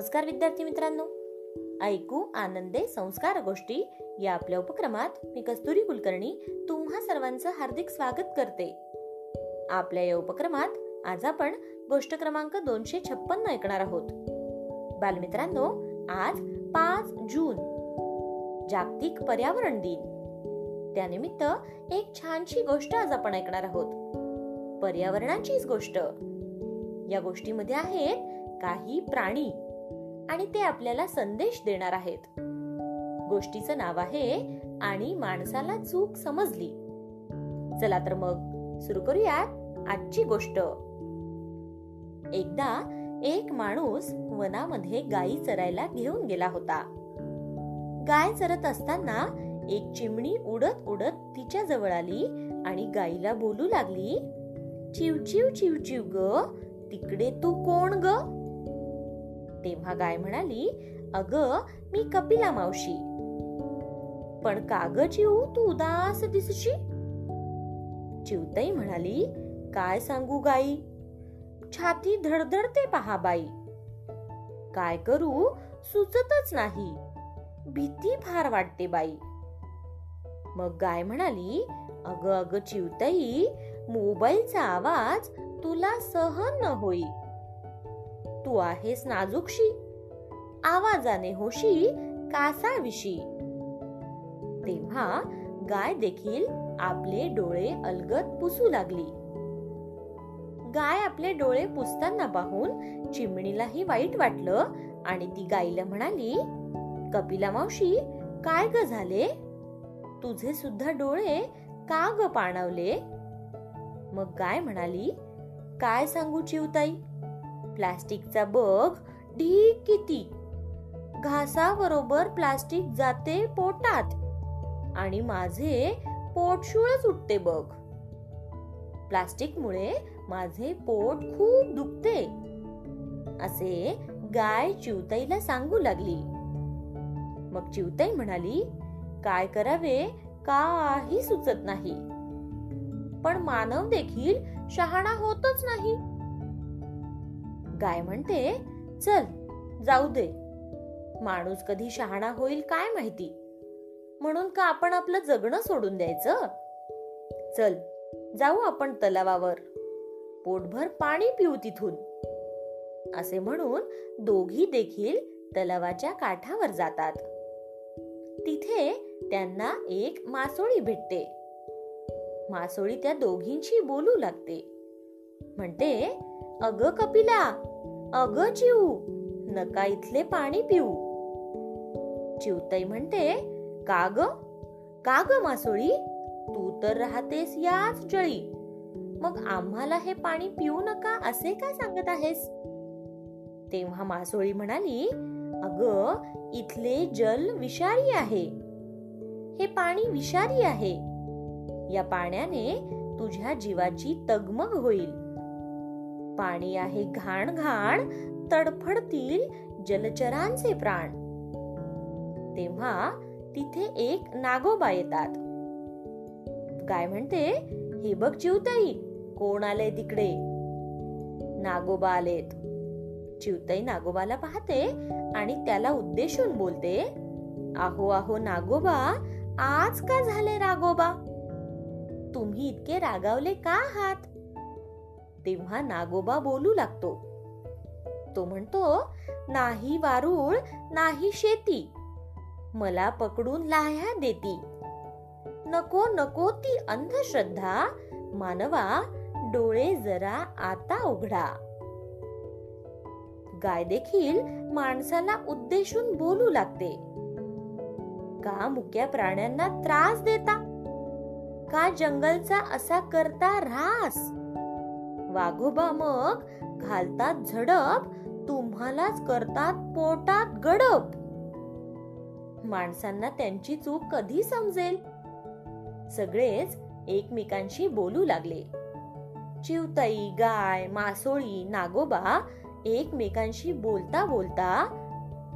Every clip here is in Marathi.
नमस्कार विद्यार्थी मित्रांनो. ऐकू आनंदे संस्कार गोष्टी या आपल्या उपक्रमात मी कस्तुरी कुलकर्णी तुम्हा सर्वांचं हार्दिक स्वागत करते. आपल्या या उपक्रमात आज आपण गोष्ट क्रमांक दोनशे छप्पन्न ऐकणार आहोत. बालमित्रांनो आज पाच जून जागतिक पर्यावरण दिन. त्यानिमित्त एक छानशी गोष्ट आज आपण ऐकणार आहोत. पर्यावरणाचीच गोष्ट. या गोष्टीमध्ये आहेत काही प्राणी. आणि ते आपल्याला संदेश देणार आहेत. गोष्टीचं नाव आहे आणि माणसाला चूक समजली. चला तर मग सुरू करूयात आजची गोष्ट. एकदा एक माणूस वनामध्ये गायी चरायला घेऊन गेला होता. गाय चरत असताना एक चिमणी उडत उडत तिच्या जवळ आली आणि गाईला बोलू लागली चिव चिव ग तिकडे तू कोण ग? तेव्हा गाय म्हणाली अग मी कपिला मावशी. पण काग चिऊ तू उदास दिसशी चिवताई म्हणाली काय सांगू गाई? छाती धडधडते पहा बाई. काय करू? सुचतच नाही. भीती फार वाटते बाई. मग गाय म्हणाली अग अग चिवताई मोबाईलचा आवाज तुला सहन न होई. तू आहेस नाजूकशी? आवाजाने होशी कासाविशी. तेव्हा गाय देखील आपले डोळे अलगद पुसू लागली. गाय आपले डोळे पुसताना पाहून चिमणीलाही वाईट वाटलं आणि ती गाईला म्हणाली कपिला मावशी काय ग झाले? तुझे सुद्धा डोळे का ग पाणवले? मग गाय म्हणाली काय सांगू चिवताई? प्लास्टिकचा बघ ढी किती घासाबरोबर प्लास्टिक जाते पोटात आणि माझे पोटशूळच उठते बघ. प्लास्टिकमुळे माझे पोट खूप दुखते. असे गाय चिवताईला सांगू लागली. मग चिवताई म्हणाली काय करावे? काही सुचत नाही. पण मानव देखील शहाणा होतच नाही. गाय म्हणते चल जाऊ दे. माणूस कधी शहाणा होईल काय माहिती? म्हणून का आपण आपलं जगणं सोडून द्यायचं? चल जाऊ आपण तलावावर. पोटभर पाणी पिऊ तिथून. असे म्हणून दोघी देखील तलावाच्या काठावर जातात. तिथे त्यांना एक मासोळी भेटते. मासोळी त्या दोघींशी बोलू लागते. म्हणते अग कपिला अग चिऊ नका इथले पाणी पिऊ. चिवतई म्हणते का ग? का ग मासोळी? तू तर राहतेस याच जळी. मग आम्हाला हे पाणी पिऊ नका असे काय सांगत आहेस? तेव्हा मासोळी म्हणाली अग इथले जल विषारी आहे. हे पाणी विषारी आहे. या पाण्याने तुझ्या जीवाची तगमग होईल. पाणी आहे घाण घाण तडफडतील जलचरांचे प्राण. तेव्हा तिथे एक नागोबा येतात. काय म्हणते हे बघ चिवताई कोण आले तिकडे? नागोबा आलेत. चिवताई नागोबाला पाहते आणि त्याला उद्देशून बोलते आहो आहो नागोबा आज का झाले रागोबा? तुम्ही इतके रागावले का आहात? तेव्हा नागोबा बोलू लागतो. तो म्हणतो नाही वारुळ नाही शेती. मला पकडून लाह्या देती. नको नको ती अंधश्रद्धा. मानवा डोळे जरा आता उघडा. गाय देखील माणसाला उद्देशून बोलू लागते. का मुक्या प्राण्यांना त्रास देता? का जंगलचा असा करता रास वाघोबा मग घालतात झडप तुम्हालाच करतात पोटात गडप. माणसांना त्यांची चूक कधी समजेल? सगळेच एकमेकांशी बोलू लागले. चिवताई गाय मासोळी नागोबा एकमेकांशी बोलता बोलता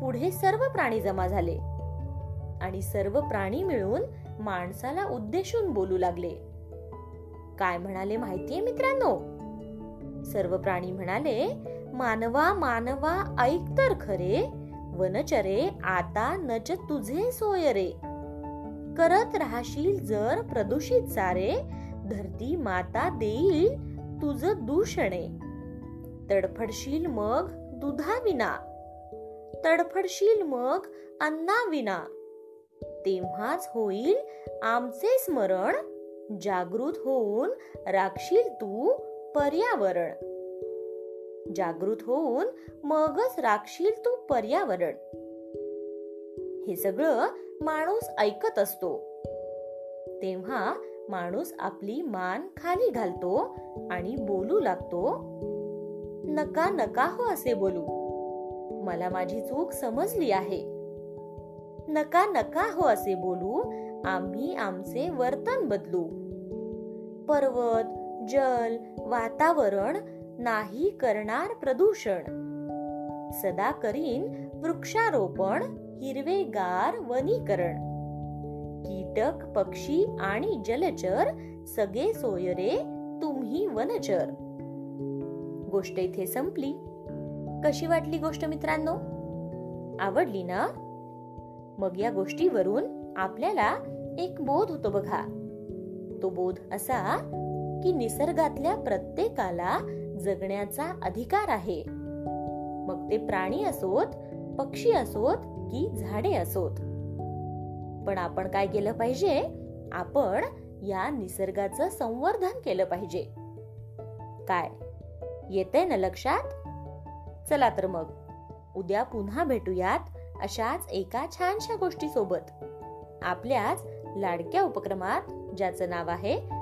पुढे सर्व प्राणी जमा झाले. आणि सर्व प्राणी मिळून माणसाला उद्देशून बोलू लागले. काय म्हणाले माहितीये मित्रांनो? सर्व प्राणी म्हणाले मानवा मानवा ऐक तर खरे. वनचरे आता नच तुझे सोय रे. करत राहशील जर प्रदूषित सारे धरती माता देईल तुझ दूषणे. तडफडशील मग दुधाविना. तडफडशील मग अन्नाविना. तेव्हाच होईल आमचे स्मरण. जागृत होऊन राखशील तू पर्यावरण. जागृत होऊन मगच राखशील तू पर्यावरण. हे सगळं माणूस ऐकत असतो. तेव्हा माणूस आपली मान खाली घालतो आणि बोलू लागतो नका नका हो असे बोलू. मला माझी चूक समजली आहे. नका नका हो असे बोलू. आम्ही आमचे वर्तन बदलू. पर्वत जल वातावरण नाही करणार प्रदूषण. सदा करीन वृक्षारोपण हिरवेगार वनीकरण. कीटक पक्षी आणि जलचर सगळे सोयरे तुम्ही वनचर. गोष्ट इथे संपली. कशी वाटली गोष्ट मित्रांनो? आवडली ना? मग या गोष्टीवरून आपल्याला एक बोध होतो बघा. तो बोध असा की निसर्गातल्या प्रत्येकाला जगण्याचा अधिकार आहे. मग ते प्राणी असोत पक्षी असोत की झाडे असोत. पण आपण काय केलं पाहिजे? आपण या निसर्गाचं संवर्धन केलं पाहिजे. काय? येते ना लक्षात? चला तर मग. उद्या पुन्हा भेटूयात अशाच एका छानशा गोष्टी सोबत आपल्याच लाडक्या उपक्रमात ज्याचं नाव आहे